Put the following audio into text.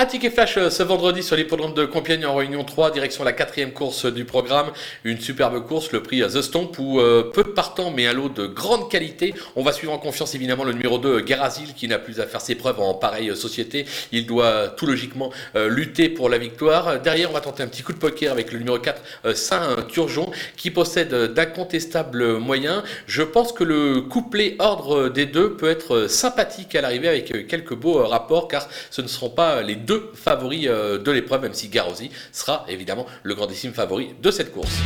Un ticket flash euh, ce vendredi sur l'hippodrome de Compiègne en Réunion 3, direction la quatrième course du programme. Une superbe course, le prix The Stomp, où euh, peu de partants, mais un lot de grande qualité. On va suivre en confiance évidemment le numéro 2, Garazil, qui n'a plus à faire ses preuves en pareille société. Il doit tout logiquement euh, lutter pour la victoire. Derrière, on va tenter un petit coup de poker avec le numéro 4, Saint-Turgeon, qui possède d'incontestables moyens. Je pense que le couplet ordre des deux peut être sympathique à l'arrivée avec quelques beaux rapports, car ce ne seront pas les deux favoris euh, de l'épreuve, même si Garosi sera évidemment le grandissime favori de cette course.